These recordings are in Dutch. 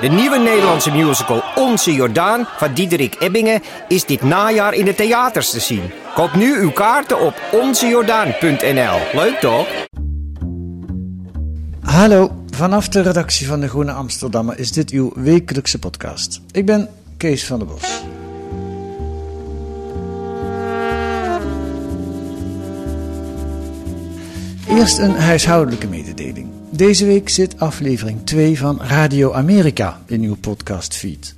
De nieuwe Nederlandse musical Onze Jordaan van Diederik Ebbingen is dit najaar in de theaters te zien. Koop nu uw kaarten op onzejordaan.nl. Leuk toch? Hallo, vanaf de redactie van de Groene Amsterdammer is dit uw wekelijkse podcast. Ik ben Kees van der Bos. Eerst een huishoudelijke mededeling. Deze week zit aflevering 2 van Radio Amerika in uw podcastfeed.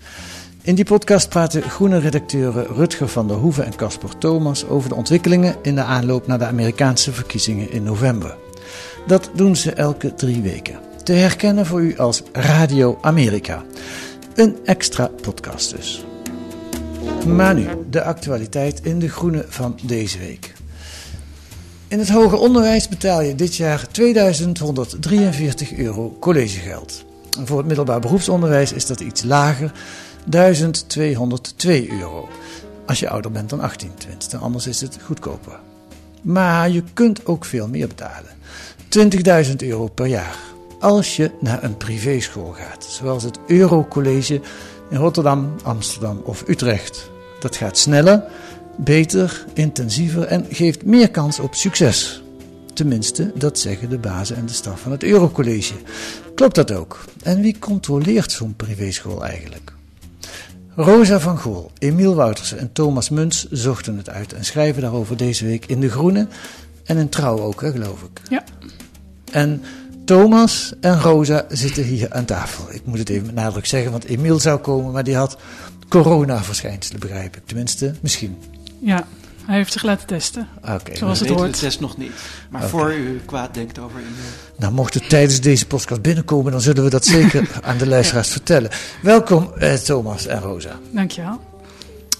In die podcast praten groene redacteuren Rutger van der Hoeven en Casper Thomas over de ontwikkelingen in de aanloop naar de Amerikaanse verkiezingen in november. Dat doen ze elke drie weken. Te herkennen voor u als Radio Amerika. Een extra podcast dus. Maar nu, de actualiteit in de groene van deze week. In het hoger onderwijs betaal je dit jaar 2143 euro collegegeld. En voor het middelbaar beroepsonderwijs is dat iets lager, 1202 euro. Als je ouder bent dan 18 tenminste, anders is het goedkoper. Maar je kunt ook veel meer betalen. 20.000 euro per jaar. Als je naar een privéschool gaat, zoals het Eurocollege in Rotterdam, Amsterdam of Utrecht. Dat gaat sneller, beter, intensiever en geeft meer kans op succes. Tenminste, dat zeggen de bazen en de staf van het Eurocollege. Klopt dat ook? En wie controleert zo'n privéschool eigenlijk? Rosa van Gool, Emiel Woutersen en Thomas Muns zochten het uit en schrijven daarover deze week in De Groene en in Trouw ook, hè, geloof ik. Ja. En Thomas en Rosa zitten hier aan tafel. Ik moet het even met nadruk zeggen, want Emiel zou komen, maar die had coronaverschijnselen, begrijp ik. Tenminste, misschien. Ja, hij heeft zich laten testen. Oké. Zoals We het weten hoort. de test nog niet. Maar voor u kwaad denkt over in Nou, mocht het tijdens deze podcast binnenkomen, dan zullen we dat zeker aan de luisteraars vertellen. Welkom, eh, Thomas en Rosa. Dankjewel.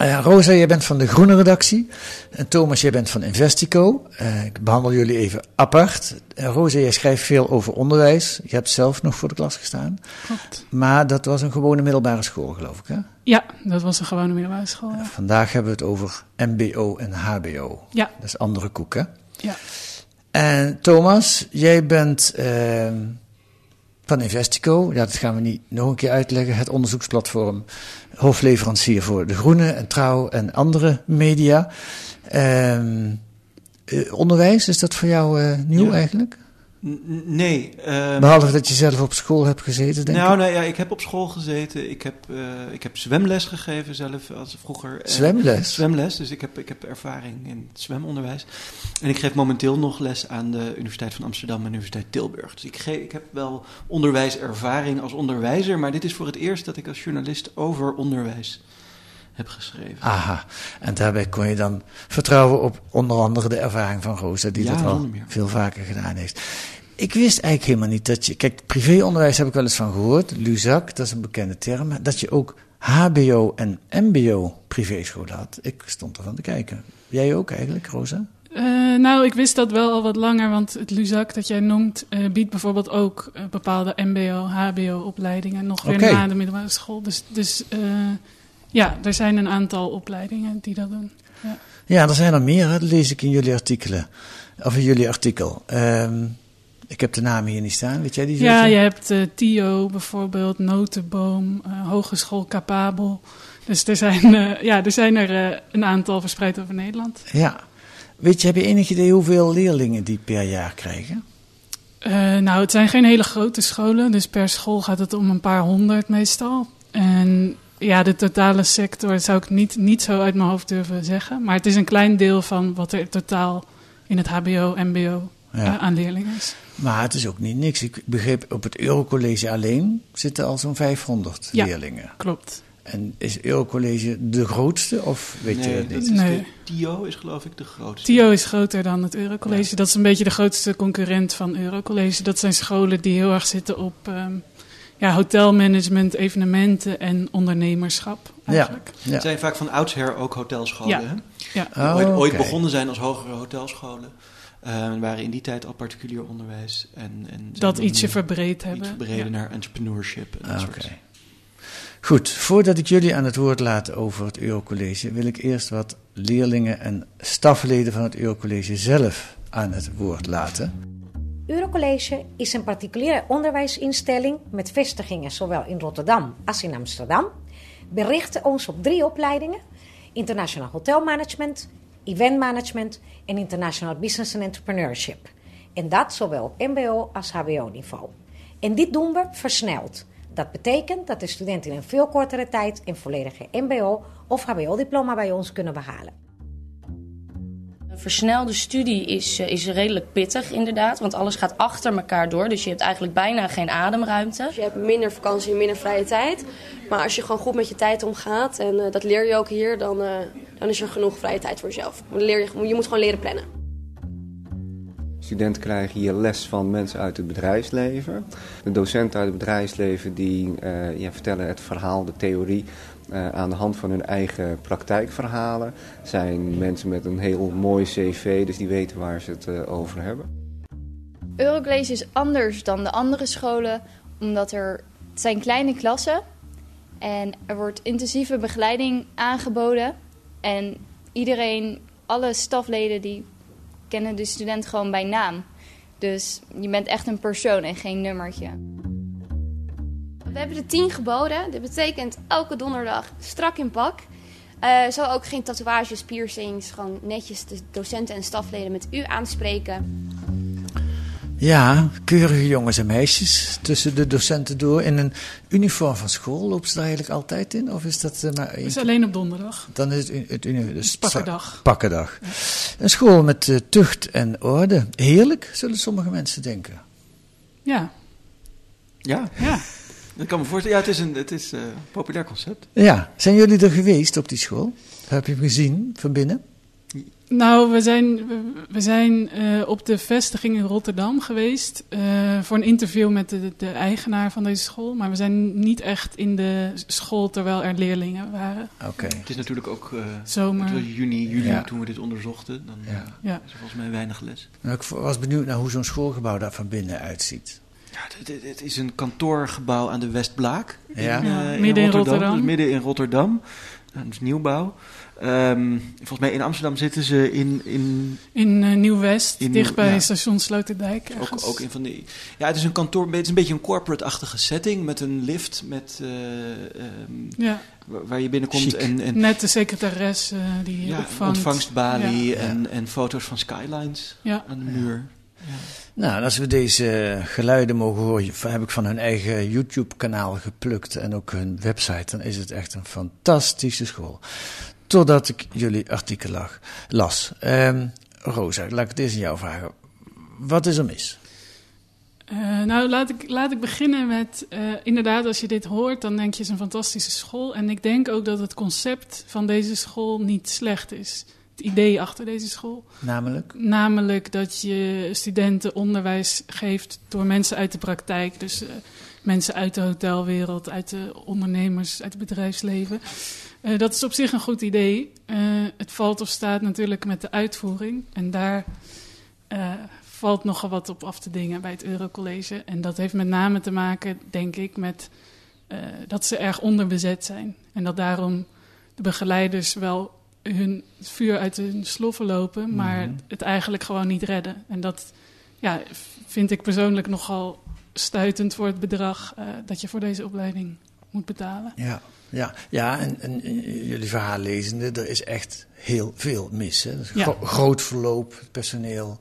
Eh, Rosa, jij bent van de Groene redactie. En Thomas, jij bent van Investico. Eh, ik behandel jullie even apart. En Rosa, jij schrijft veel over onderwijs. Je hebt zelf nog voor de klas gestaan. Klopt. Maar dat was een gewone middelbare school, geloof ik, hè? Ja, dat was een gewone middelbare school. Ja. Vandaag hebben we het over MBO en HBO. Ja. Dat is andere koek, hè? ja. En Thomas, jij bent ehm, van Investico. Ja, dat gaan we niet nog een keer uitleggen. Het onderzoeksplatform, hoofdleverancier voor De Groene en Trouw en andere media. Ehm, eh, onderwijs, is dat voor jou eh, nieuw Ja. eigenlijk? Nee. ehm, Behalve dat je zelf op school hebt gezeten, denk nou, ik. nou ja, ik heb op school gezeten. Ik heb, eh, ik heb zwemles gegeven zelf als vroeger. eh, Zwemles? Zwemles, dus ik heb, ik heb ervaring in het zwemonderwijs. En ik geef momenteel nog les aan de Universiteit van Amsterdam en Universiteit Tilburg. Dus ik, ge- ik heb wel onderwijservaring als onderwijzer, maar dit is voor het eerst dat ik als journalist over onderwijs heb geschreven. Aha, en daarbij kon je dan vertrouwen op onder andere de ervaring van Rosa, die Ja, dat al veel vaker gedaan heeft. Ik wist eigenlijk helemaal niet dat je. Kijk, privéonderwijs heb ik wel eens van gehoord. Luzak, dat is een bekende term. Dat je ook HBO en MBO privéscholen had. Ik stond ervan te kijken. Jij ook eigenlijk, Rosa? Eh, nou, ik wist dat wel al wat langer, want het Luzak dat jij noemt eh, biedt bijvoorbeeld ook eh, bepaalde MBO, HBO-opleidingen nog weer Oké. na de middelbare school. Dus, dus eh, ja, er zijn een aantal opleidingen die dat doen. Ja. Ja, er zijn er meer, hè? dat lees ik in jullie artikelen. Of in jullie artikel. Ehm, ik heb de namen hier niet staan, weet jij die? Ja, je hebt eh, TIO bijvoorbeeld, Notenboom, eh, Hogeschool Capabel. Dus er zijn, eh, ja, er, zijn er een aantal verspreid over Nederland. Ja. Weet je, heb je enig idee hoeveel leerlingen die per jaar krijgen? Nou, het zijn geen hele grote scholen, dus per school gaat het om een paar honderd meestal. En ja, de totale sector zou ik niet, niet zo uit mijn hoofd durven zeggen. Maar het is een klein deel van wat er totaal in het HBO, MBO Ja. eh, aan leerlingen is. Maar het is ook niet niks. Ik begreep, op het Eurocollege alleen zitten al zo'n 500 Ja. leerlingen. Klopt. En is Eurocollege de grootste of weet je nee, dat niet? is Nee. de, TIO is geloof ik de grootste. TIO is groter dan het Eurocollege. Dat is een beetje de grootste concurrent van Eurocollege. Dat zijn scholen die heel erg zitten op ehm, ja, hotelmanagement, evenementen en ondernemerschap eigenlijk. Ja. Het zijn vaak van oudsher ook hotelscholen. Ja. Hè? Ja. Die Oh, ooit, ooit begonnen zijn als hogere hotelscholen. En waren in die tijd al particulier onderwijs. En, en Dat ietsje verbreed iets hebben. verbreden Ja. naar entrepreneurship. En dat Ah, soort. Oké. Goed, voordat ik jullie aan het woord laat over het Eurocollege, wil ik eerst wat leerlingen en stafleden van het Eurocollege zelf aan het woord laten. Eurocollege is een particuliere onderwijsinstelling met vestigingen zowel in Rotterdam als in Amsterdam. We richten ons op drie opleidingen: International Hotel Management, Event Management en International Business and Entrepreneurship. En dat zowel op MBO als HBO-niveau. En dit doen we versneld. Dat betekent dat de studenten in een veel kortere tijd een volledige MBO of HBO-diploma bij ons kunnen behalen. Een versnelde studie is, eh, is redelijk pittig inderdaad, want alles gaat achter elkaar door. Dus je hebt eigenlijk bijna geen ademruimte. Je hebt minder vakantie en minder vrije tijd. Maar als je gewoon goed met je tijd omgaat, en eh, dat leer je ook hier, dan, eh, dan is er genoeg vrije tijd voor jezelf. Leer je, je moet gewoon leren plannen. Studenten krijgen hier les van mensen uit het bedrijfsleven. De docenten uit het bedrijfsleven die eh, ja, vertellen het verhaal, de theorie eh, aan de hand van hun eigen praktijkverhalen. Zijn mensen met een heel mooi cv, dus die weten waar ze het eh, over hebben. Eurocollege is anders dan de andere scholen, omdat er het zijn kleine klassen en er wordt intensieve begeleiding aangeboden. En iedereen, alle stafleden, die kennen de student gewoon bij naam. Dus je bent echt een persoon en geen nummertje. We hebben de 10 geboden. Dat betekent elke donderdag strak in pak. Eh zo ook geen tatoeages, piercings. Gewoon netjes de docenten en stafleden met u aanspreken. Ja, keurige jongens en meisjes tussen de docenten door. In een uniform van school lopen ze daar eigenlijk altijd in? Of is dat eh, maar één is alleen op donderdag. Dan is het, het, dus pakkendag. Pakkendag. Een school met eh, tucht en orde. Heerlijk, zullen sommige mensen denken. Ja. Ja. Ja. Dat kan me voorstellen. Ja, het is een het is, eh, een populair concept. Ja, zijn jullie er geweest op die school? Heb je hem gezien van binnen? Nou, we zijn, we, zijn eh, op de vestiging in Rotterdam geweest eh, voor een interview met de, de eigenaar van deze school. Maar we zijn niet echt in de school terwijl er leerlingen waren. Oké. Het is natuurlijk ook eh, Zomer. het was juni, juli Ja. toen we dit onderzochten. Dan Ja. is er volgens mij weinig les. Nou, ik was benieuwd naar hoe zo'n schoolgebouw daar van binnen uitziet. Ja, het, het- het is een kantoorgebouw aan de Westblaak. Ja. In, Ja, eh, midden in Rotterdam. Dus midden in Rotterdam. Nou, dus nieuwbouw. Ehm, volgens mij in Amsterdam zitten ze in, in In eh, Nieuw-West, dicht bij ja. station Sloterdijk. ook, ergens. ook in van die. Ja, het is een kantoor. Het is een beetje een corporate-achtige setting met een lift met eh, ehm, Ja, waar waar je binnenkomt Chic. en, en net de secretares eh, die je ja, opvangt. ontvangstbalie Ja. En, en foto's van skylines Ja. aan de muur. Nou, als we deze geluiden mogen horen, heb ik van hun eigen YouTube-kanaal geplukt en ook hun website, dan is het echt een fantastische school. Totdat ik jullie artikel las. Ehm, Rosa, laat ik het aan jou vragen. Wat is er mis? Eh, nou, laat ik, laat ik beginnen met... eh, inderdaad, als je dit hoort, dan denk je het is een fantastische school. En ik denk ook dat het concept van deze school niet slecht is. Het idee achter deze school. Namelijk? Namelijk dat je studenten onderwijs geeft door mensen uit de praktijk. Dus eh, mensen uit de hotelwereld, uit de ondernemers, uit het bedrijfsleven. Eh, dat is op zich een goed idee. Eh, het valt of staat natuurlijk met de uitvoering. En daar valt nogal wat op af te dingen bij het Eurocollege. En dat heeft met name te maken, denk ik, met dat ze erg onderbezet zijn. En dat daarom de begeleiders wel hun vuur uit hun sloffen lopen, maar Mhm. het eigenlijk gewoon niet redden. En dat ja, vind ik persoonlijk nogal stuitend voor het bedrag eh, dat je voor deze opleiding moet betalen. Ja, ja, ja en, en jullie verhaal lezende, er is echt heel veel mis. Hè? Dus Ja. gro- groot verloop, personeel,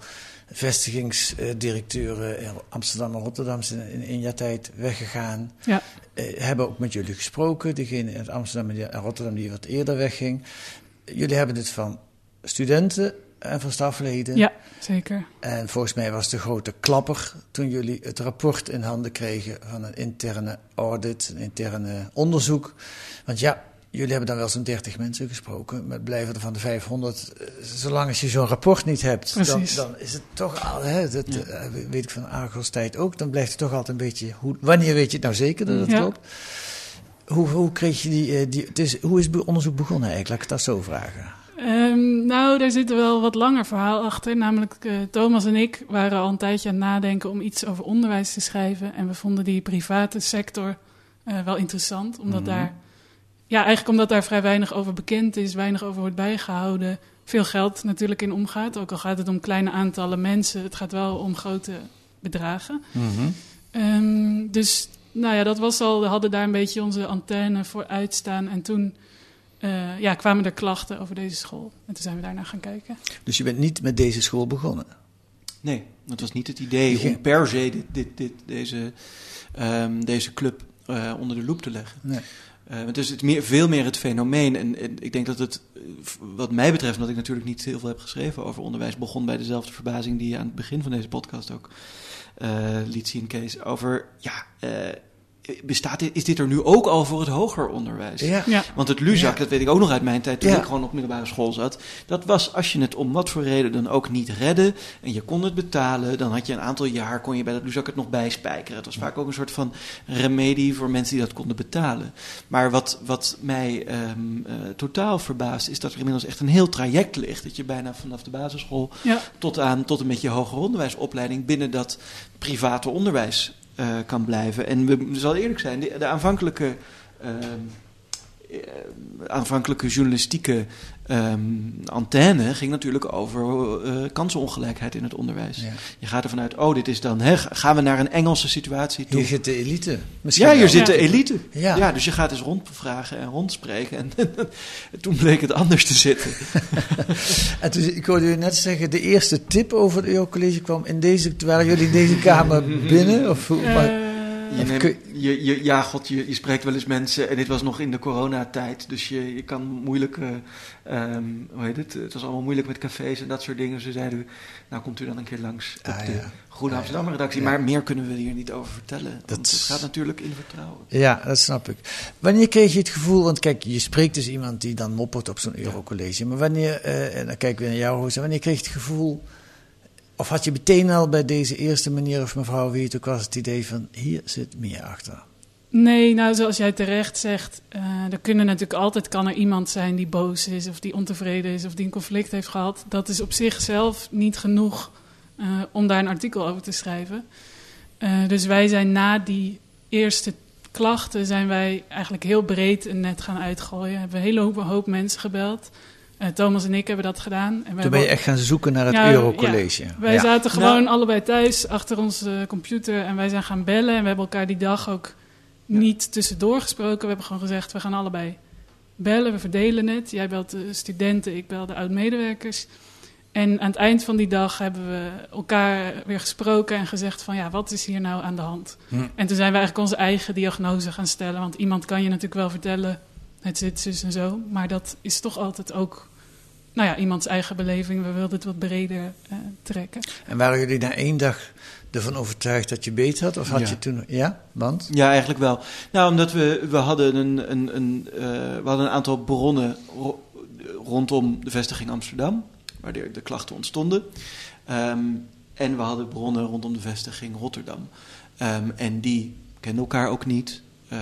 vestigingsdirecteuren in Amsterdam en Rotterdam zijn in één jaar tijd weggegaan. Ja. Eh, hebben ook met jullie gesproken, degene in Amsterdam en Rotterdam die wat eerder wegging. Jullie hebben dit van studenten en van stafleden. Ja, zeker. En volgens mij was de grote klapper toen jullie het rapport in handen kregen van een interne audit, een interne onderzoek. Want ja, jullie hebben dan wel zo'n 30 mensen gesproken, maar het blijven er van de 500. eh, Zolang als je zo'n rapport niet hebt, dan, is het toch al, hè, dat eh, weet ik van Argos tijd ook, dan blijft het toch altijd een beetje, hoe, wanneer weet je het nou zeker dat het Ja. klopt? Hoe, hoe kreeg je die, eh, die het is, hoe is het onderzoek begonnen eigenlijk? Laat ik het dat zo vragen. Ehm, nou, daar zit wel wat langer verhaal achter. Namelijk, eh, Thomas en ik waren al een tijdje aan het nadenken om iets over onderwijs te schrijven. En we vonden die private sector eh, wel interessant, omdat Mhm. daar, ja, eigenlijk omdat daar vrij weinig over bekend is, weinig over wordt bijgehouden. Veel geld natuurlijk in omgaat, ook al gaat het om kleine aantallen mensen. Het gaat wel om grote bedragen. Ehm, dus nou ja, dat was al, we hadden daar een beetje onze antenne voor uitstaan. En toen eh, ja, kwamen er klachten over deze school. En toen zijn we daarna gaan kijken. Dus je bent niet met deze school begonnen? Nee, het was niet het idee om per se dit, dit, dit, deze, ehm, deze club eh, onder de loep te leggen. Nee. Het is het meer, veel meer het fenomeen. En, ik denk dat het, eh, wat mij betreft, omdat ik natuurlijk niet heel veel heb geschreven over onderwijs, begon bij dezelfde verbazing die je aan het begin van deze podcast ook eh, liet zien, Kees. Over, ja, bestaat dit, is dit er nu ook al voor het hoger onderwijs? Ja. Ja. Want het Luzak, Ja. dat weet ik ook nog uit mijn tijd, toen Ja. ik gewoon op middelbare school zat. Dat was, als je het om wat voor reden dan ook niet redde en je kon het betalen, dan had je een aantal jaar, kon je bij dat Luzak het nog bijspijkeren. Het was vaak ook een soort van remedie voor mensen die dat konden betalen. Maar wat, wat mij ehm, eh, totaal verbaast, is dat er inmiddels echt een heel traject ligt. Dat je bijna vanaf de basisschool Ja. tot aan tot een beetje hoger onderwijsopleiding binnen dat private onderwijs kan blijven. En we zal eerlijk zijn, de, de aanvankelijke, ehm, eh, aanvankelijke journalistieke ehm, antenne ging natuurlijk over eh, kansenongelijkheid in het onderwijs. Je gaat ervan uit, oh, dit is dan, hè, gaan we naar een Engelse situatie toe? Hier zit de elite. Misschien ja, hier wel. zit de elite. Ja. Ja. dus je gaat eens rondvragen en rondspreken. En toen bleek het anders te zitten. En toen, ik hoorde u net zeggen, de eerste tip over het Eurocollege kwam in deze, waren jullie in deze kamer binnen? Of, hoe- Eh, maar- Je neemt- je, je, ja, god, je, je spreekt wel eens mensen. En dit was nog in de coronatijd. Dus je, je kan moeilijk. eh, ehm, hoe heet het? Het was allemaal moeilijk met cafés en dat soort dingen. Ze zeiden: Nou, komt u dan een keer langs op Ah, de ja. Goede Ah, Amsterdam redactie. ja. Maar meer kunnen we hier niet over vertellen. Dat want het gaat natuurlijk in vertrouwen. Ja, dat snap ik. Wanneer kreeg je het gevoel, want kijk, je spreekt dus iemand die dan moppert op zo'n Eurocollege. Maar wanneer, eh, en dan kijken we naar jou, Rosa, wanneer kreeg je het gevoel, of had je meteen al bij deze eerste meneer of mevrouw, wie het was, het idee van, hier zit meer achter? Nee, nou zoals jij terecht zegt, eh, er kunnen natuurlijk altijd kan er iemand zijn die boos is of die ontevreden is of die een conflict heeft gehad. Dat is op zichzelf niet genoeg eh, om daar een artikel over te schrijven. Eh, dus wij zijn na die eerste klachten zijn wij eigenlijk heel breed een net gaan uitgooien. Hebben een hele hoop mensen gebeld. Eh, Thomas en ik hebben dat gedaan. En we Toen ben je echt gaan zoeken naar het Ja, Eurocollege. ja. Wij Ja. zaten Nou- gewoon allebei thuis achter onze computer en wij zijn gaan bellen. En we hebben elkaar die dag ook niet tussendoor gesproken. We hebben gewoon gezegd, we gaan allebei bellen, we verdelen het. Jij belt de studenten, ik bel de oud-medewerkers. En aan het eind van die dag hebben we elkaar weer gesproken en gezegd van ja, wat is hier nou aan de hand? Hm. En toen zijn we eigenlijk onze eigen diagnose gaan stellen. Want iemand kan je natuurlijk wel vertellen, het zit zus en zo. Maar dat is toch altijd ook nou ja, iemands eigen beleving. We wilden het wat breder eh, trekken. En waren jullie na één dag ervan overtuigd dat je beter had? Of had Ja. je toen, ja, want? Ja, eigenlijk wel. Nou, omdat we, we hadden een, een, een, eh, we hadden een aantal bronnen ro- rondom de vestiging Amsterdam, waar de, de klachten ontstonden. Ehm, en we hadden bronnen rondom de vestiging Rotterdam. Ehm, en die kenden elkaar ook niet. Ehm,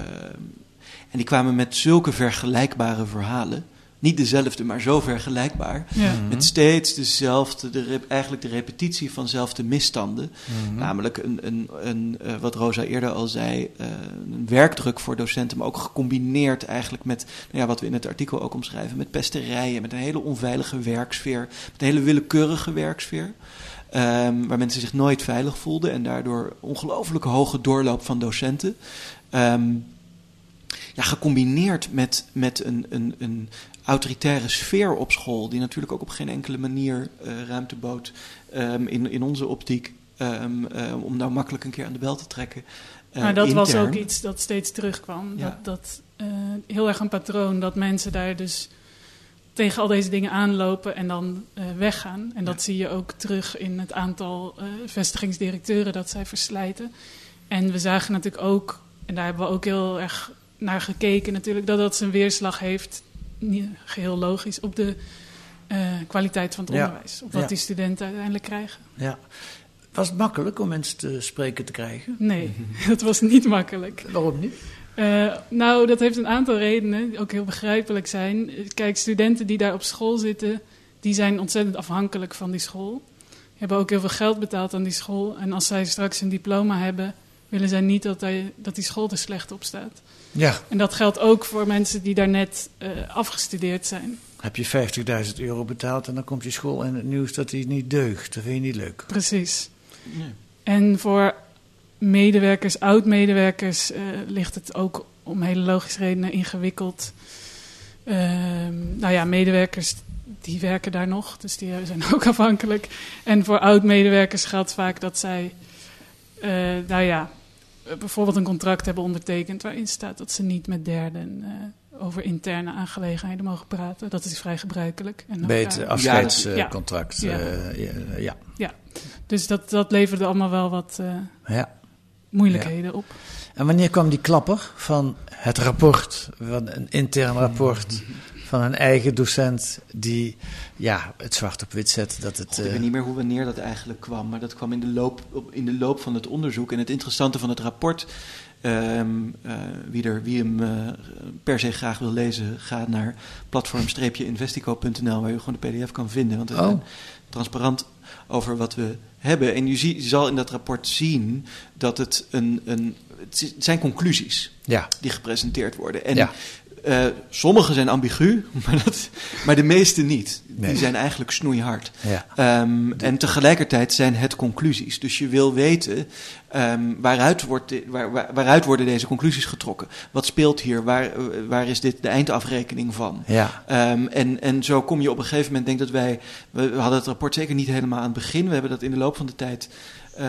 en die kwamen met zulke vergelijkbare verhalen. Niet dezelfde, maar zo vergelijkbaar. Ja. Met steeds dezelfde, de, eigenlijk de repetitie van zelfde misstanden. Mhm. Namelijk een, een, een, eh, wat Rosa eerder al zei, eh, een werkdruk voor docenten, maar ook gecombineerd eigenlijk met nou ja, wat we in het artikel ook omschrijven, met pesterijen, met een hele onveilige werksfeer, met een hele willekeurige werksfeer. ehm, waar mensen zich nooit veilig voelden en daardoor ongelooflijke hoge doorloop van docenten. Ehm, ja, gecombineerd met, met een, een, een autoritaire sfeer op school, die natuurlijk ook op geen enkele manier eh, ruimte bood ehm, in, in onze optiek. ehm, eh, om nou makkelijk een keer aan de bel te trekken. eh, maar dat was ook iets dat steeds terugkwam. Ja. Dat, dat heel erg een patroon dat mensen daar dus tegen al deze dingen aanlopen en dan weggaan. En dat zie je ook terug in het aantal vestigingsdirecteuren dat zij verslijten. En we zagen natuurlijk ook, en daar hebben we ook heel erg naar gekeken natuurlijk. Dat dat zijn weerslag heeft, niet geheel logisch, op de eh, kwaliteit van het Ja. onderwijs. Op wat Ja. die studenten uiteindelijk krijgen. Ja. Was het makkelijk om mensen te spreken te krijgen? Nee, dat was niet makkelijk. Waarom niet? Eh, nou, dat heeft een aantal redenen, die ook heel begrijpelijk zijn. Kijk, studenten die daar op school zitten, die zijn ontzettend afhankelijk van die school. Die hebben ook heel veel geld betaald aan die school. En als zij straks een diploma hebben, willen zij niet dat, hij, dat die school er slecht op staat. Ja. En dat geldt ook voor mensen die daar net eh, afgestudeerd zijn. Heb je 50.000 euro betaald en dan komt je school in het nieuws dat die niet deugt. Dat vind je niet leuk. Precies. Nee. En voor medewerkers, oud-medewerkers, eh, ligt het ook om hele logische redenen ingewikkeld. Ehm, nou ja, medewerkers die werken daar nog, dus die zijn ook afhankelijk. En voor oud-medewerkers geldt vaak dat zij, eh, nou ja, bijvoorbeeld een contract hebben ondertekend waarin staat dat ze niet met derden eh, over interne aangelegenheden mogen praten. Dat is vrij gebruikelijk. En Bij het afscheidscontract. Ja. eh, ja. ja. Ja, dus dat, dat leverde allemaal wel wat eh, Ja. moeilijkheden op. En wanneer kwam die klapper van het rapport, van een intern rapport van een eigen docent die ja, het zwart op wit zet dat het... God, ik eh, weet niet meer hoe wanneer dat eigenlijk kwam, maar dat kwam in de loop, op, in de loop van het onderzoek. En het interessante van het rapport, ehm, eh, wie, er, wie hem eh, per se graag wil lezen, ga naar platform-investico.nl waar je gewoon de pdf kan vinden. Want we Oh. zijn transparant over wat we hebben. En je, zie, je zal in dat rapport zien dat het een... een het het zijn conclusies Ja. die gepresenteerd worden. En Ja. Eh, sommige zijn ambigu, maar, dat, maar de meeste niet. Nee. Die zijn eigenlijk snoeihard. Ja. Ehm, en tegelijkertijd zijn het conclusies. Dus je wil weten ehm, waaruit, wordt de- waar, waar- waaruit worden deze conclusies getrokken. Wat speelt hier? Waar, eh, waar is dit de eindafrekening van? Ja. Ehm, en, en zo kom je op een gegeven moment, denk dat wij, we hadden het rapport zeker niet helemaal aan het begin. We hebben dat in de loop van de tijd eh,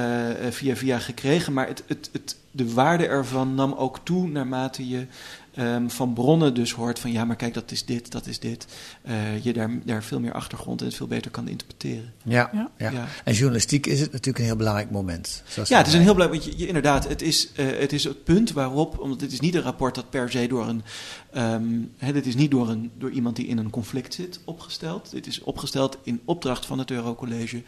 via via gekregen. Maar het, het, het, de waarde ervan nam ook toe naarmate je ehm, van bronnen dus hoort van ja, maar kijk, dat is dit, dat is dit. Eh, je daar, daar veel meer achtergrond en het veel beter kan interpreteren. Ja, Ja. ja. Ja. En journalistiek is het natuurlijk een heel belangrijk moment. Ja, het is een heel belangrijk, je- inderdaad, het is, eh, het is het punt waarop, omdat het is niet een rapport dat per se door een, ehm hè, dit is niet door, een, door iemand die in een conflict zit opgesteld. Dit is opgesteld in opdracht van het Eurocollege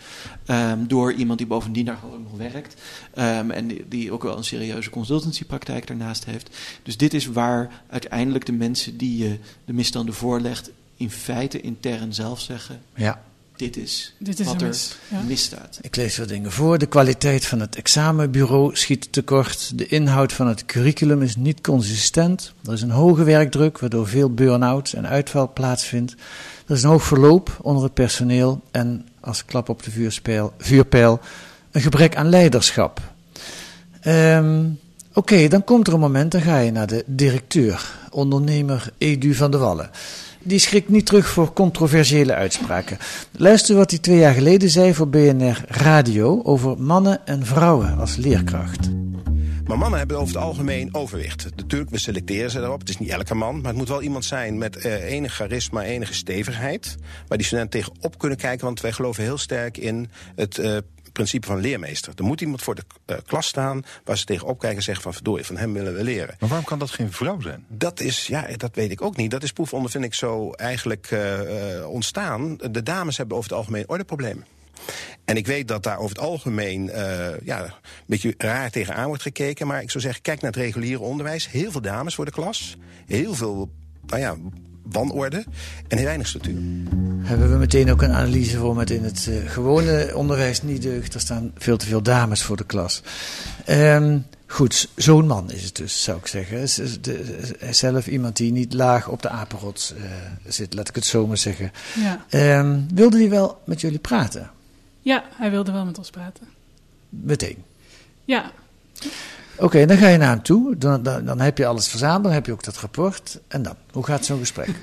ehm, door iemand die bovendien daar gewoon nog werkt ehm, en die, die ook wel een serieuze consultancypraktijk daarnaast heeft. Dus dit is waar uiteindelijk de mensen die je de misstanden voorlegt, in feite intern zelf zeggen, Ja. dit is, Dit is wat er mis, ja. misstaat. Ik lees wat dingen voor. De kwaliteit van het examenbureau schiet tekort. De inhoud van het curriculum is niet consistent. Er is een hoge werkdruk, waardoor veel burn-out en uitval plaatsvindt. Er is een hoog verloop onder het personeel en als klap op de vuurspijl, vuurpijl een gebrek aan leiderschap. Ehm, Oké, dan komt er een moment, dan ga je naar de directeur, ondernemer Edu van de Wallen. Die schrikt niet terug voor controversiële uitspraken. Luister wat hij twee jaar geleden zei voor BNR Radio over mannen en vrouwen als leerkracht. Maar mannen hebben over het algemeen overwicht. Natuurlijk, we selecteren ze daarop. Het is niet elke man, maar het moet wel iemand zijn met eh, enig charisma, enige stevigheid. Waar die studenten tegenop kunnen kijken, want wij geloven heel sterk in het eh, principe van leermeester. Er moet iemand voor de eh, klas staan waar ze tegenop kijken en zeggen van verdorie, van hem willen we leren. Maar waarom kan dat geen vrouw zijn? Dat is, ja, dat weet ik ook niet. Dat is proefondervinding zo eigenlijk eh, eh, ontstaan. De dames hebben over het algemeen ordeproblemen. En ik weet dat daar over het algemeen ja, een beetje raar tegenaan wordt gekeken. Maar ik zou zeggen, kijk naar het reguliere onderwijs. Heel veel dames voor de klas. Heel veel, nou ja, wanorde. En heel weinig structuur. Hebben we meteen ook een analyse voor met in het eh, gewone onderwijs niet deugt. Er staan veel te veel dames voor de klas. Ehm, goed, zo'n man is het dus, zou ik zeggen. Is- is de- is zelf iemand die niet laag op de apenrots eh, zit, laat ik het zo maar zeggen. Ja. Ehm, wilde hij wel met jullie praten? Ja, hij wilde wel met ons praten. Meteen. Ja, Oké, dan ga je naar hem toe. Dan, dan, dan heb je alles verzameld, dan heb je ook dat rapport. En dan, hoe gaat zo'n gesprek?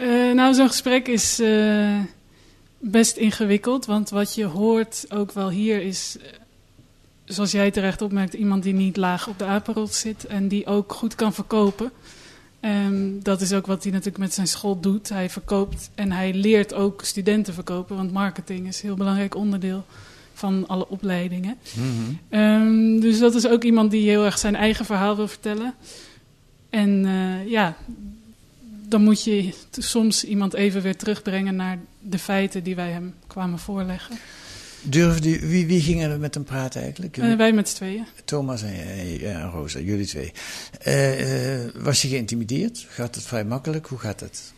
Eh, nou, zo'n gesprek is eh, best ingewikkeld. Want wat je hoort ook wel hier is, eh, zoals jij terecht opmerkt, iemand die niet laag op de apenrot zit en die ook goed kan verkopen. Ehm, dat is ook wat hij natuurlijk met zijn school doet. Hij verkoopt en hij leert ook studenten verkopen, want marketing is een heel belangrijk onderdeel van alle opleidingen. Ehm, dus dat is ook iemand die heel erg zijn eigen verhaal wil vertellen. En eh, ja, dan moet je soms iemand even weer terugbrengen naar de feiten die wij hem kwamen voorleggen. Durfde wie, wie ging er met hem praten eigenlijk? Eh, wij met z'n tweeën. Thomas en, eh, en Rosa, jullie twee. Was je geïntimideerd? Gaat het vrij makkelijk? Hoe gaat het?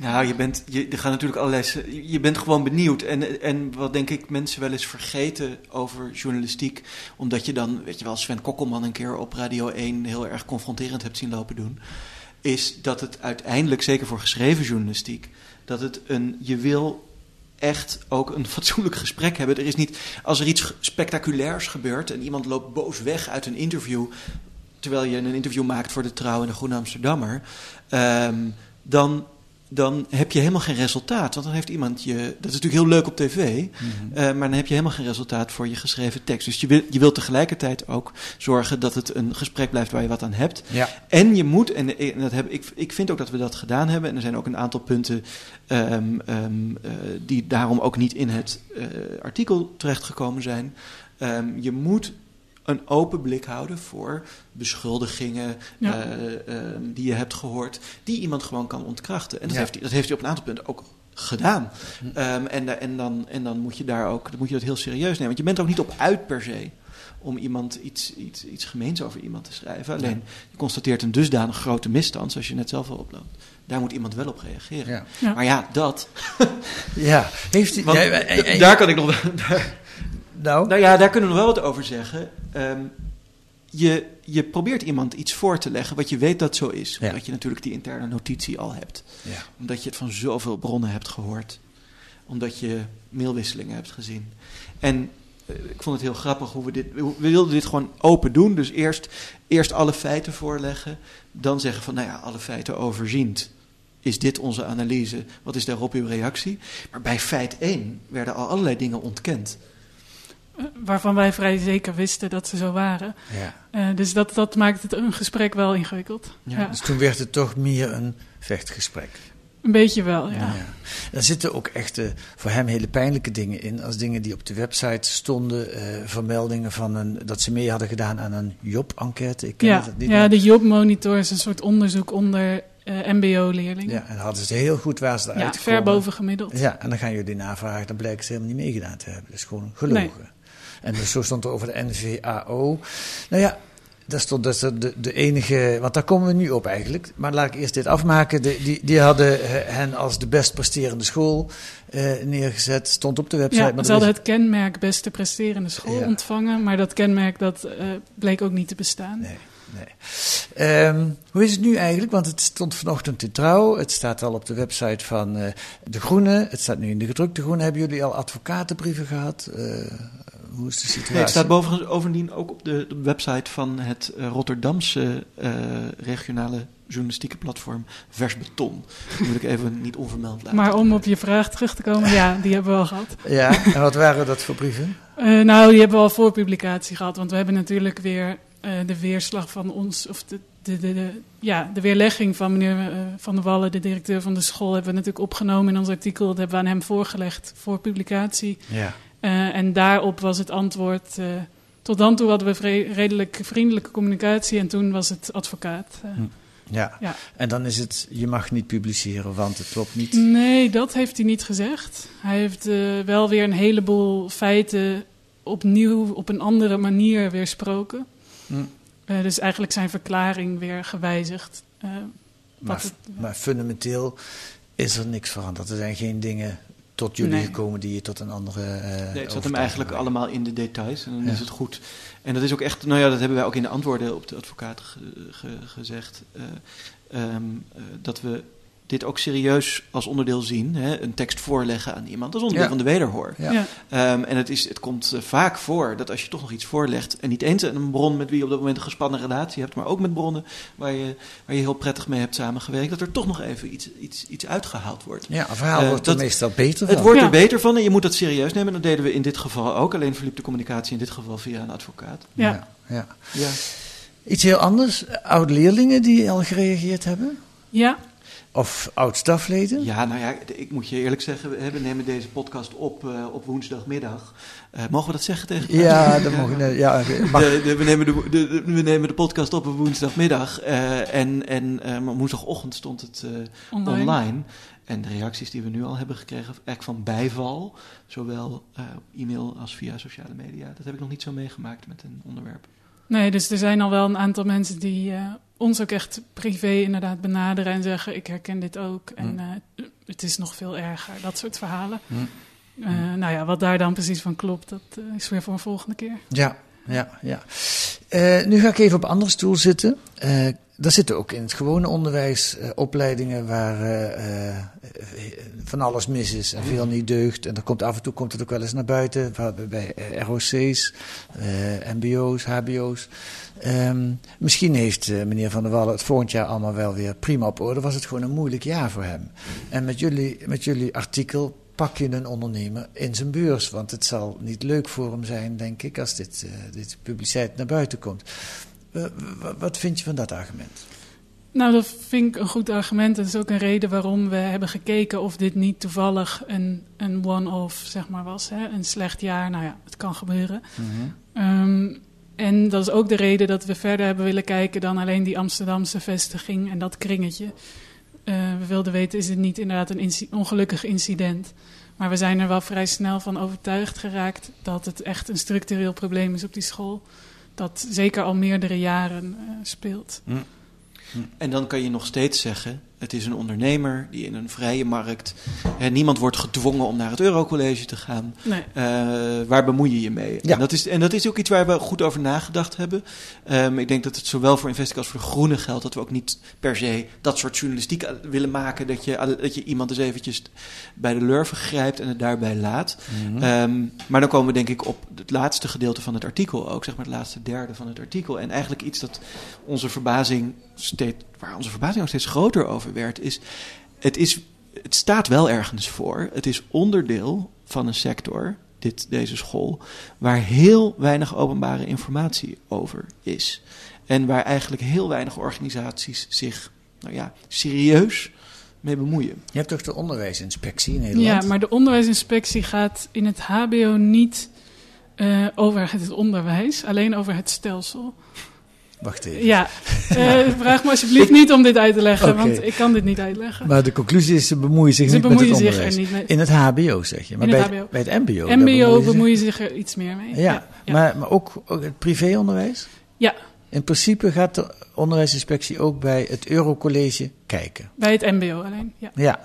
Nou, je bent, je, er gaan natuurlijk allerlei. Je bent gewoon benieuwd. En, en wat denk ik mensen wel eens vergeten over journalistiek. Omdat je dan, weet je wel, Sven Kokkelman een keer op Radio 1 heel erg confronterend hebt zien lopen doen. Is dat het uiteindelijk, zeker voor geschreven journalistiek, dat het een. Je wil echt ook een fatsoenlijk gesprek hebben. Er is niet. Als er iets spectaculairs gebeurt en iemand loopt boos weg uit een interview. terwijl je een interview maakt voor de Trouw en de Groene Amsterdammer. ehm, dan dan heb je helemaal geen resultaat. Want dan heeft iemand je. Dat is natuurlijk heel leuk op tv. Mhm. eh, maar dan heb je helemaal geen resultaat voor je geschreven tekst. Dus je wil, je wilt tegelijkertijd ook zorgen dat het een gesprek blijft waar je wat aan hebt. Ja. En je moet, en, en dat heb, ik, ik vind ook dat we dat gedaan hebben. En er zijn ook een aantal punten ehm, ehm, eh, die daarom ook niet in het eh, artikel terechtgekomen zijn. Ehm, je moet een open blik houden voor beschuldigingen Ja. eh, ehm, die je hebt gehoord, die iemand gewoon kan ontkrachten. En dat, Ja. heeft, hij, dat heeft hij op een aantal punten ook gedaan. Ehm, en, en, dan, en dan moet je daar ook dan moet je dat heel serieus nemen. Want je bent er ook niet op uit per se om iemand iets, iets, iets gemeens over iemand te schrijven. Alleen je constateert een dusdanig grote misstand, zoals je net zelf al oploopt. Daar moet iemand wel op reageren. Ja. Ja. Maar ja, dat. Ja, heeft. Want en- en- daar kan ik nog. Daar, nou? nou ja, daar kunnen we nog wel wat over zeggen. Ehm, je, je probeert iemand iets voor te leggen wat je weet dat zo is. Ja. Omdat je natuurlijk die interne notitie al hebt. Ja. Omdat je het van zoveel bronnen hebt gehoord. Omdat je mailwisselingen hebt gezien. En eh, ik vond het heel grappig hoe we dit... We wilden dit gewoon open doen. Dus eerst, eerst alle feiten voorleggen. Dan zeggen van, nou ja, alle feiten overziend. Is dit onze analyse? Wat is daarop uw reactie? Maar bij feit 1 werden al allerlei dingen ontkend. Waarvan wij vrij zeker wisten dat ze zo waren. Ja. Eh, dus dat, dat maakt het een gesprek wel ingewikkeld. Ja. Dus toen werd het toch meer een vechtgesprek. Een beetje wel, ja. Ja. Er zitten ook echt voor hem hele pijnlijke dingen in. Als dingen die op de website stonden. eh, vermeldingen van een, dat ze mee hadden gedaan aan een Job-enquête. Ja, niet. ja, de Job Monitor is een soort onderzoek onder eh, MBO-leerlingen. Ja, en hadden ze heel goed waar ze Ja, eruit ver boven gemiddeld. Ja, en dan gaan jullie navragen. Dan blijkt ze helemaal niet meegedaan te hebben. Dat is gewoon gelogen. Nee. En dus zo stond er over de NVAO. Nou ja, dat stond dat de, de enige. Want daar komen we nu op eigenlijk. Maar laat ik eerst dit afmaken. De, die, die hadden eh, hen als de best presterende school eh, neergezet. Stond op de website. Ja, maar ze hadden is- het kenmerk beste presterende school Ja. ontvangen, maar dat kenmerk dat eh, bleek ook niet te bestaan. Nee. Ehm, hoe is het nu eigenlijk? Want het stond vanochtend in trouw. Het staat al op de website van eh, De Groene. Het staat nu in de gedrukte Groene. Hebben jullie al advocatenbrieven gehad? Eh, hoe is de situatie? Nee, het staat boven, bovendien ook op de, de website van het eh, Rotterdamse eh, regionale journalistieke platform Vers Beton. Die moet ik even niet onvermeld laten. Maar om op je vraag terug te komen, ja, die hebben we al gehad. Ja, en wat waren dat voor brieven? Eh, nou, die hebben we al voor publicatie gehad, want we hebben natuurlijk weer eh, de weerslag van ons, of de, de, de, de- ja, de weerlegging van meneer Van der Wallen, de directeur van de school, hebben we natuurlijk opgenomen in ons artikel. Dat hebben we aan hem voorgelegd voor publicatie. Ja. Eh, en daarop was het antwoord. eh, tot dan toe hadden we redelijk vriendelijke communicatie en toen was het advocaat. eh. Hm. Ja. Ja. en dan is het, je mag niet publiceren, want het klopt niet. Nee, dat heeft hij niet gezegd. Hij heeft wel weer een heleboel feiten opnieuw op een andere manier weersproken. Hm. Dus eigenlijk zijn verklaring weer gewijzigd. Maar, het- maar fundamenteel is er niks veranderd. Er zijn geen dingen tot jullie Nee. gekomen die je tot een andere. eh Nee, het zat hem eigenlijk allemaal in de details en dan Ja. is het goed. En dat is ook echt, nou ja, dat hebben wij ook in de antwoorden op de advocaat ge- ge- gezegd. eh, ehm, eh, dat we dit ook serieus als onderdeel zien. Hè? Een tekst voorleggen aan iemand als onderdeel Ja. van de wederhoor. Ja. Ja. Ehm, en het, is, het komt eh, vaak voor dat als je toch nog iets voorlegt... en niet eens aan een bron met wie je op dat moment een gespannen relatie hebt... maar ook met bronnen waar je, waar je heel prettig mee hebt samengewerkt... dat er toch nog even iets, iets, iets uitgehaald wordt. Ja, een verhaal Eh, wordt er dat- meestal beter Het van. wordt Ja. er beter van en je moet dat serieus nemen. Dat deden we in dit geval ook. Alleen verliep de communicatie in dit geval via een advocaat. ja. Ja, ja. Ja. Iets heel anders. Oude leerlingen die al gereageerd hebben. Ja, Of oud-stafleden? Ja, nou ja, ik moet je eerlijk zeggen, we nemen deze podcast op uh, op woensdagmiddag. Uh, mogen we dat zeggen tegen elkaar? Ja, dat mogen we. Ja, de, de, we, nemen de, de, we nemen de podcast op op woensdagmiddag. Uh, en en woensdagochtend stond het online. online. En de reacties die we nu al hebben gekregen, eigenlijk van bijval, zowel e-mail als via sociale media, dat heb ik nog niet zo meegemaakt met een onderwerp. Nee, dus er zijn al wel een aantal mensen die uh, ons ook echt privé inderdaad benaderen en zeggen: Ik herken dit ook. En uh, het is nog veel erger, dat soort verhalen. Mm. Uh, nou ja, wat daar dan precies van klopt, dat is weer voor een volgende keer. Ja, ja, ja. nu ga ik even op een andere stoel zitten. Er zitten ook in het gewone onderwijs uh, opleidingen waar uh, uh, van alles mis is en veel niet deugt. En komt, af en toe komt het ook wel eens naar buiten, bij ROC's, MBO's, HBO's. Um, misschien heeft meneer Van der Wallen het volgend jaar allemaal wel weer prima op orde. Was het gewoon een moeilijk jaar voor hem. En met jullie, met jullie artikel pak je een ondernemer in zijn beurs. Want het zal niet leuk voor hem zijn, denk ik, als dit, dit publiciteit naar buiten komt. Eh, wat vind je van dat argument? Nou, dat vind ik een goed argument. Dat is ook een reden waarom we hebben gekeken of dit niet toevallig een, een one-off zeg maar, was. Hè? Een slecht jaar, nou ja, het kan gebeuren. Mhm. um, en dat is ook de reden dat we verder hebben willen kijken dan alleen die Amsterdamse vestiging en dat kringetje. Uh, we wilden weten, is het niet inderdaad een inci ongelukkig incident? Maar we zijn er wel vrij snel van overtuigd geraakt dat het echt een structureel probleem is op die school dat zeker al meerdere jaren uh, speelt. Hm. Hm. En dan kan je nog steeds zeggen: het is een ondernemer die in een vrije markt. Hè, niemand wordt gedwongen om naar het Eurocollege te gaan. Nee. Uh, waar bemoei je je mee? Ja. En, dat is, en dat is ook iets waar we goed over nagedacht hebben. Um, ik denk dat het zowel voor Investic als voor Groene geldt. Dat we ook niet per se dat soort journalistiek willen maken. Dat je, dat je iemand eens eventjes bij de lurven grijpt en het daarbij laat. Mm -hmm. um, maar dan komen we denk ik op het laatste gedeelte van het artikel ook. Zeg maar het laatste derde van het artikel. En eigenlijk iets dat onze verbazing steeds, waar onze verbazing ook steeds groter over werd, is het, is, het staat wel ergens voor. Het is onderdeel van een sector, dit, deze school, waar heel weinig openbare informatie over is. En waar eigenlijk heel weinig organisaties zich nou ja, serieus mee bemoeien. Je hebt toch de onderwijsinspectie in Nederland? Ja, maar de onderwijsinspectie gaat in het HBO niet uh, over het onderwijs, alleen over het stelsel. Wacht even. Ja, uh, vraag me alsjeblieft niet om dit uit te leggen, okay. want ik kan dit niet uitleggen. Maar de conclusie is, ze bemoeien zich ze niet bemoeien met het zich onderwijs. Er niet mee. In het hbo zeg je, maar bij het, HBO. bij het mbo. MBO bemoeien, bemoeien zich er iets meer mee. Ja, ja, ja. Maar, maar ook, ook het privéonderwijs? Ja. In principe gaat de onderwijsinspectie ook bij het Eurocollege kijken. Bij het mbo alleen, ja. Ja.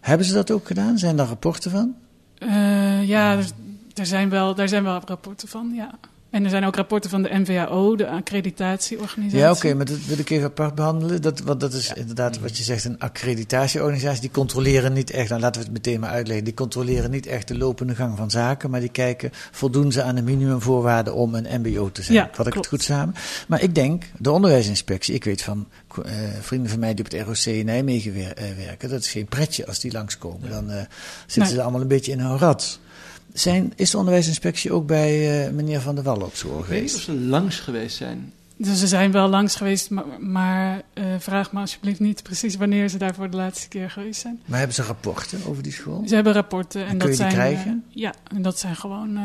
Hebben ze dat ook gedaan? Zijn daar rapporten van? Uh, ja, er, er, zijn wel, daar zijn wel rapporten van, ja. En er zijn ook rapporten van de NVAO, de accreditatieorganisatie. Ja, oké, okay, maar dat wil ik even apart behandelen. Dat, want dat is ja. inderdaad wat je zegt, een accreditatieorganisatie. Die controleren niet echt, nou laten we het meteen maar uitleggen. Die controleren niet echt de lopende gang van zaken. Maar die kijken, voldoen ze aan de minimumvoorwaarden om een mbo te zijn. Ja, Vat ik het goed samen? Maar ik denk, de onderwijsinspectie, ik weet van uh, vrienden van mij die op het ROC in Nijmegen weer, uh, werken. Dat is geen pretje als die langskomen. Dan uh, zitten nee. ze allemaal een beetje in hun rat. Zijn, is de onderwijsinspectie ook bij uh, meneer Van der Wallen op school geweest? Ik weet niet of ze langs geweest zijn. Dus ze zijn wel langs geweest, maar, maar uh, vraag me alsjeblieft niet precies wanneer ze daar voor de laatste keer geweest zijn. Maar hebben ze rapporten over die school? Ze hebben rapporten. En, en dat kun je die zijn, krijgen? Uh, ja, en dat zijn gewoon uh,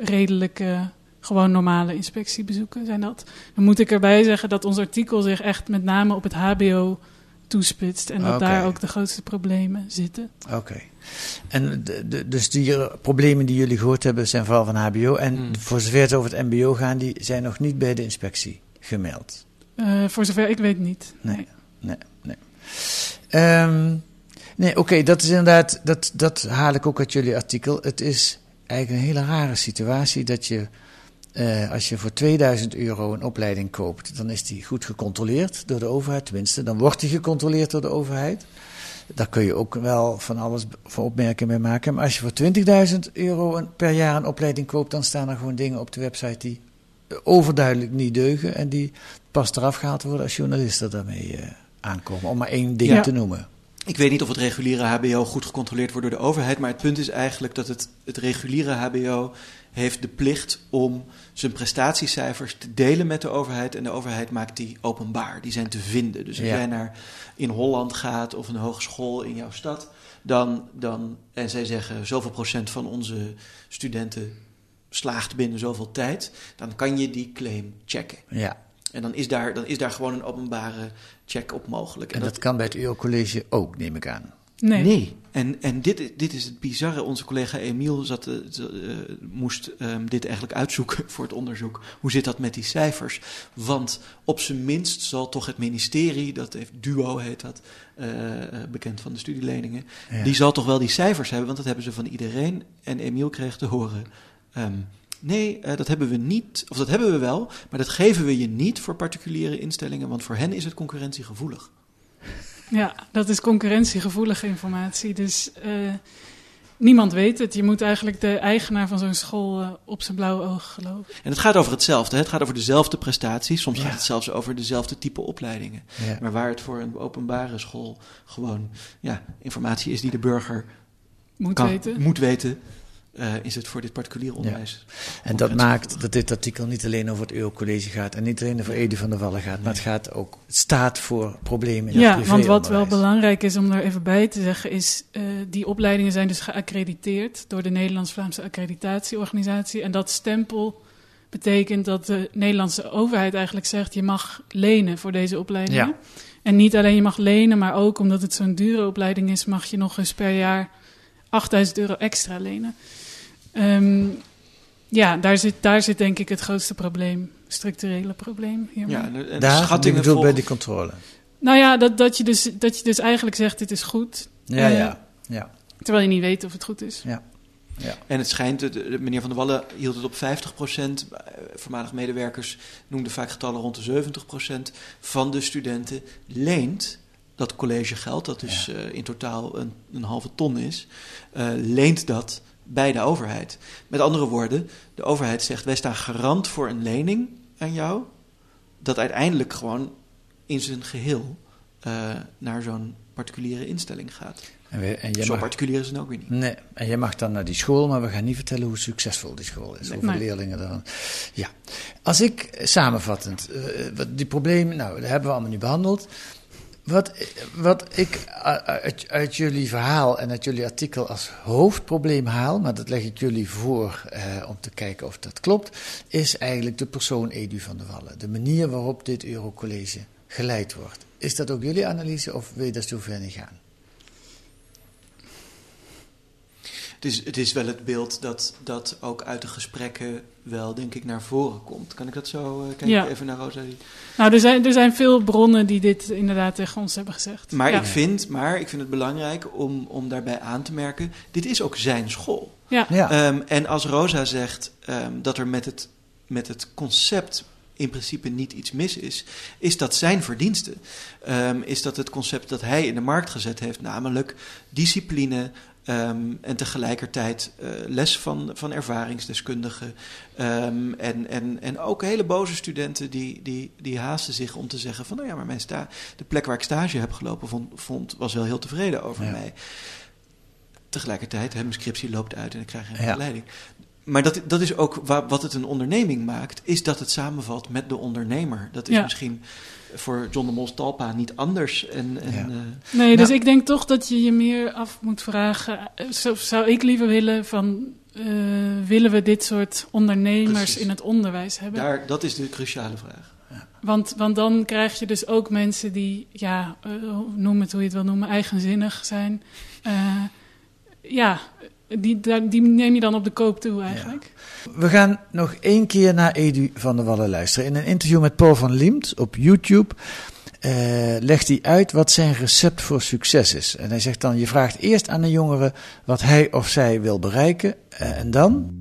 redelijke, gewoon normale inspectiebezoeken zijn dat. Dan moet ik erbij zeggen dat ons artikel zich echt met name op het HBO toespitst. En dat okay. daar ook de grootste problemen zitten. Oké. Okay. En de, de, dus die problemen die jullie gehoord hebben zijn vooral van HBO. En mm. voor zover het over het MBO gaan, die zijn nog niet bij de inspectie gemeld. Uh, voor zover ik weet niet. Nee, nee, nee. nee. Um, nee, oké, okay, dat is inderdaad, dat, dat haal ik ook uit jullie artikel. Het is eigenlijk een hele rare situatie dat je. Uh, als je voor 2000 euro een opleiding koopt, dan is die goed gecontroleerd door de overheid, tenminste. Dan wordt die gecontroleerd door de overheid. Daar kun je ook wel van alles voor opmerkingen mee maken. Maar als je voor 20.000 euro een, per jaar een opleiding koopt, dan staan er gewoon dingen op de website die overduidelijk niet deugen. En die pas eraf gehaald worden als journalisten daarmee uh, aankomen. Om maar één ding ja. te noemen. ik weet niet of het reguliere HBO goed gecontroleerd wordt door de overheid, maar het punt is eigenlijk dat het, het reguliere HBO heeft de plicht om zijn prestatiecijfers te delen met de overheid. En de overheid maakt die openbaar. Die zijn te vinden. Dus als Ja. jij naar in Holland gaat of een hogeschool in jouw stad, dan, dan, en zij zeggen zoveel procent van onze studenten slaagt binnen zoveel tijd, dan kan je die claim checken. Ja. En dan is daar, dan is daar gewoon een openbare check op mogelijk. En dat kan bij het Eurocollege ook, neem ik aan. Nee. En, en dit, dit is het bizarre. Onze collega Emiel zat, eh, eh, moest ehm, dit eigenlijk uitzoeken voor het onderzoek. Hoe zit dat met die cijfers? Want op zijn minst zal toch het ministerie, dat heeft Duo heet dat, eh, bekend van de studieleningen, Ja. die zal toch wel die cijfers hebben, want dat hebben ze van iedereen. En Emiel kreeg te horen. ehm, Nee, dat hebben we niet. Of dat hebben we wel, maar dat geven we je niet voor particuliere instellingen, want voor hen is het concurrentiegevoelig. Ja, dat is concurrentiegevoelige informatie. Dus eh, niemand weet het. Je moet eigenlijk de eigenaar van zo'n school eh, op zijn blauwe ogen geloven. En het gaat over hetzelfde. Hè? Het gaat over dezelfde prestaties. Soms gaat het zelfs over dezelfde type opleidingen. Ja. Maar waar het voor een openbare school gewoon ja, informatie is die de burger Moet kan- weten. moet weten, eh, is het voor dit particulier onderwijs. En dat maakt dat dit artikel niet alleen over het Eurocollege gaat en niet alleen over Edi van der Wallen gaat, maar het gaat ook, het staat voor problemen in Ja, het want wat wel belangrijk is om daar even bij te zeggen, is eh, die opleidingen zijn dus geaccrediteerd door de Nederlands-Vlaamse accreditatieorganisatie. En dat stempel betekent dat de Nederlandse overheid eigenlijk zegt, je mag lenen voor deze opleidingen. Ja. En niet alleen je mag lenen, maar ook omdat het zo'n dure opleiding is, mag je nog eens per jaar 8000 euro extra lenen. Ehm, ja, daar zit, daar zit denk ik het grootste probleem, structurele probleem hiermee. Ja, en Daar, ik bedoel bij die controle. Nou ja, dat, dat, je dus, dat je dus eigenlijk zegt, dit is goed. Ja, Eh, ja, ja. Terwijl je niet weet of het goed is. Ja. Ja. En het schijnt, de, de- meneer Van der Wallen hield het op 50% Voormalig medewerkers noemden vaak getallen rond de 70% van de studenten leent dat collegegeld, dat dus eh, in totaal een, een halve ton is, eh, leent dat bij de overheid. Met andere woorden, de overheid zegt: wij staan garant voor een lening aan jou, dat uiteindelijk gewoon in zijn geheel eh, naar zo'n particuliere instelling gaat. En, we, en jij Zo mag- particulier is het ook weer niet. Nee, en jij mag dan naar die school, maar we gaan niet vertellen hoe succesvol die school is. Hoeveel Nee. leerlingen er. Ja. Als ik samenvattend, eh, wat die problemen, nou, dat hebben we allemaal nu behandeld. Wat, wat ik uit, jullie verhaal en uit jullie artikel als hoofdprobleem haal, maar dat leg ik jullie voor eh, om te kijken of dat klopt, is eigenlijk de persoon Edu van der Wallen. De manier waarop dit Eurocollege geleid wordt. Is dat ook jullie analyse of wil je daar zover niet gaan? Het is, het is wel het beeld dat, dat ook uit de gesprekken wel, denk ik, naar voren komt. Kan ik dat zo... uh, kijk Ja. even naar Rosa. die- Nou, er zijn, er zijn veel bronnen die dit inderdaad tegen ons hebben gezegd. Maar, Ja. ik vind, maar ik vind het belangrijk om, om daarbij aan te merken... dit is ook zijn school. Ja. Ja. Ehm, en als Rosa zegt ehm, dat er met het, met het concept in principe niet iets mis is... is dat zijn verdienste. Ehm, is dat het concept dat hij in de markt gezet heeft... namelijk discipline... ehm, en tegelijkertijd eh, les van, van ervaringsdeskundigen. Ehm, en, en, en ook hele boze studenten die, die, die haasten zich om te zeggen: van nou ja, maar mijn sta de plek waar ik stage heb gelopen, vond, vond, was wel heel tevreden over Ja. mij. Tegelijkertijd, hè, mijn scriptie loopt uit en ik krijg geen Ja. begeleiding. Maar dat, dat is ook wa- wat het een onderneming maakt, is dat het samenvalt met de ondernemer. Dat is Ja. misschien voor John de Mos Talpa niet anders. En, en, eh, Nee, dus nou, ik denk toch dat je je meer af moet vragen. eh, Zo, zou ik liever willen van. eh, willen we dit soort ondernemers Precies. in het onderwijs hebben? daar, dat is de cruciale vraag. Want, want dan krijg je dus ook mensen die, ja, eh, noem het hoe je het wil noemen, eigenzinnig zijn. Eh, ja, die, die neem je dan op de koop toe eigenlijk. We gaan nog één keer naar Edu van der Wallen luisteren. In een interview met Paul van Liemt op YouTube eh, legt hij uit wat zijn recept voor succes is. En hij zegt dan, je vraagt eerst aan een jongere wat hij of zij wil bereiken. eh, en dan?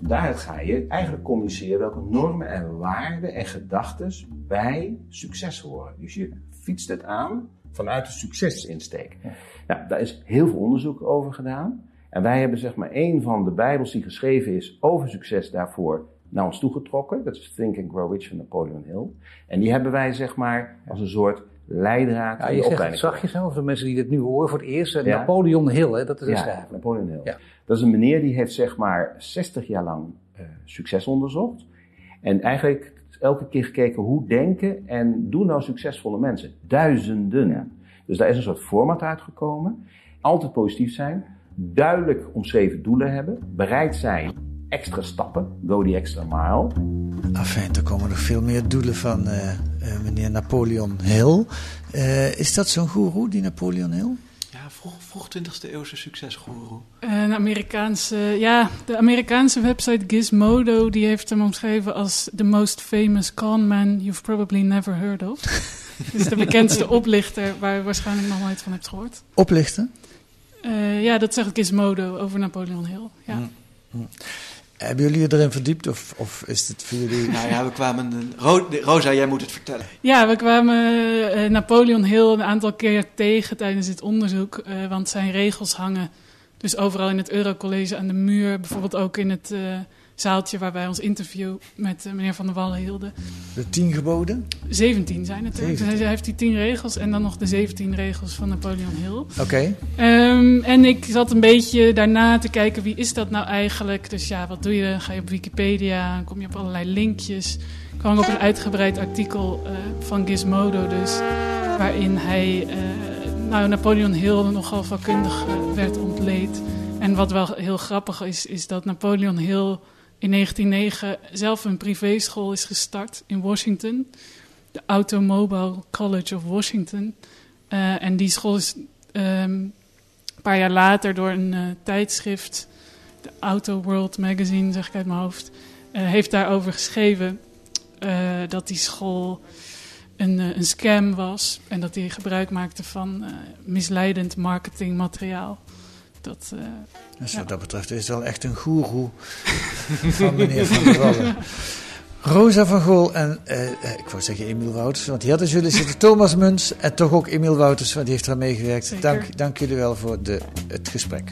Daaruit ga je eigenlijk communiceren welke normen en waarden en gedachten bij succes horen. Dus je fietst het aan vanuit de succesinsteek. Nou, daar is heel veel onderzoek over gedaan. En wij hebben zeg maar een van de bijbels die geschreven is over succes daarvoor naar ons toegetrokken. Dat is Think and Grow Rich van Napoleon Hill. En die hebben wij zeg maar als een soort leidraad Ja, in je de zegt zachtjes, hè, voor de mensen die dit nu horen voor het eerst. eh, Ja. Napoleon Hill, hè, dat is een ja, schrijver. Napoleon Hill. Ja. Dat is een meneer die heeft zeg maar 60 jaar lang eh, succes onderzocht. En eigenlijk elke keer gekeken hoe denken en doen nou succesvolle mensen. Duizenden. Dus daar is een soort format uitgekomen. Altijd positief zijn. Duidelijk omschreven doelen hebben. Bereid zijn. Extra stappen. Go the extra mile. Afijn, er komen nog veel meer doelen van eh, eh, meneer Napoleon Hill. Eh, is dat zo'n goeroe, die Napoleon Hill? Ja, vroeg, vroeg 20e eeuwse succesgoeroe. Een Amerikaanse, ja, de Amerikaanse website Gizmodo die heeft hem omschreven als the most famous con man you've probably never heard of. dus de bekendste oplichter waar je waarschijnlijk nog nooit van hebt gehoord. Oplichten? Eh, ja, dat zegt Gizmodo over Napoleon Hill. Ja. Hebben jullie je erin verdiept of, of is het voor jullie... Nou ja, we kwamen... Ro- Rosa, jij moet het vertellen. Ja, we kwamen eh, Napoleon Hill een aantal keer tegen tijdens dit onderzoek. eh, want zijn regels hangen dus overal in het Eurocollege aan de muur. Bijvoorbeeld ook in het eh, zaaltje waar wij ons interview met eh, meneer Van der Wallen hielden. De tien geboden? 17 zijn het. Dus 17. hij heeft die 10 regels en dan nog de 17 regels van Napoleon Hill. Oké. Ehm, en ik zat een beetje daarna te kijken, wie is dat nou eigenlijk? Dus ja, wat doe je? Ga je op Wikipedia, kom je op allerlei linkjes. Ik kwam op een uitgebreid artikel eh, van Gizmodo dus, waarin hij eh, nou, Napoleon Hill nogal vakkundig werd ontleed. En wat wel heel grappig is, is dat Napoleon Hill in 1909 zelf een privéschool is gestart in Washington. De Automobile College of Washington. Eh, en die school is ehm, een paar jaar later door een eh, tijdschrift, de Auto World Magazine, zeg ik uit mijn hoofd, eh, heeft daarover geschreven dat die school een, een scam was en dat hij gebruik maakte van misleidend marketingmateriaal. Dat, eh, Dus ja. wat dat betreft is het wel echt een goeroe van meneer Van der Wallen. Rosa van Gool en, eh, eh, ik wou zeggen Emiel Wouters, want die hadden jullie zitten. Thomas Muns en toch ook Emiel Wouters, want die heeft eraan meegewerkt. Dank, dank jullie wel voor de, het gesprek.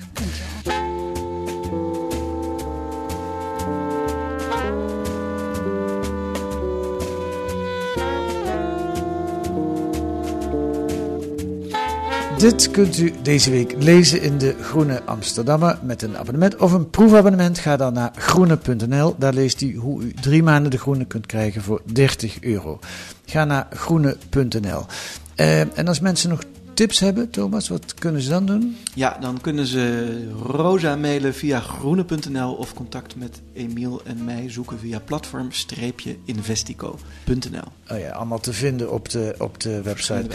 Dit kunt u deze week lezen in de Groene Amsterdammer met een abonnement of een proefabonnement. Ga dan naar groene.nl. Daar leest u hoe u drie maanden de Groene kunt krijgen voor 30 euro. Ga naar groene.nl. Eh, en als mensen nog tips hebben, Thomas, wat kunnen ze dan doen? Ja, dan kunnen ze Rosa mailen via groene.nl of contact met Emiel en mij zoeken via platform-investico.nl. Oh ja, allemaal te vinden op de, op de website.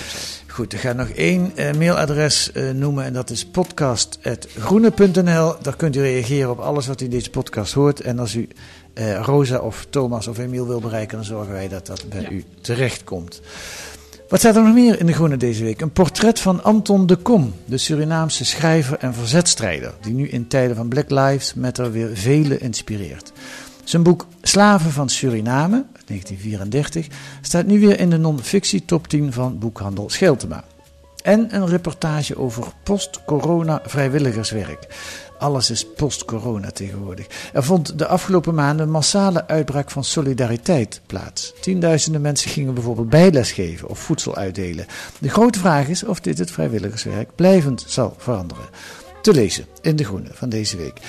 Goed, ik ga nog één eh, mailadres eh, noemen en dat is podcast.groene.nl. Daar kunt u reageren op alles wat u in deze podcast hoort. En als u eh, Rosa of Thomas of Emiel wil bereiken, dan zorgen wij dat dat bij u terechtkomt. Wat staat er nog meer in de Groene deze week? Een portret van Anton de Kom, de Surinaamse schrijver en verzetstrijder, die nu in tijden van Black Lives Matter weer velen inspireert. Zijn boek Slaven van Suriname, uit 1934, staat nu weer in de non-fictie top 10 van boekhandel Scheltema. En een reportage over post-corona vrijwilligerswerk. Alles is post-corona tegenwoordig. Er vond de afgelopen maanden een massale uitbraak van solidariteit plaats. Tienduizenden mensen gingen bijvoorbeeld bijles geven of voedsel uitdelen. De grote vraag is of dit het vrijwilligerswerk blijvend zal veranderen. Te lezen in De Groene van deze week.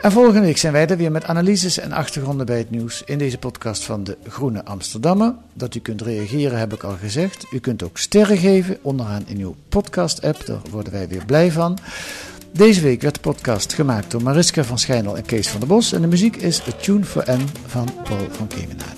En volgende week zijn wij er weer met analyses en achtergronden bij het nieuws in deze podcast van De Groene Amsterdammer. Dat u kunt reageren heb ik al gezegd. U kunt ook sterren geven onderaan in uw podcast-app. Daar worden wij weer blij van. Deze week werd de podcast gemaakt door Mariska van Schijnel en Kees van der Bos. En de muziek is A Tune for N van Paul van Kemenade.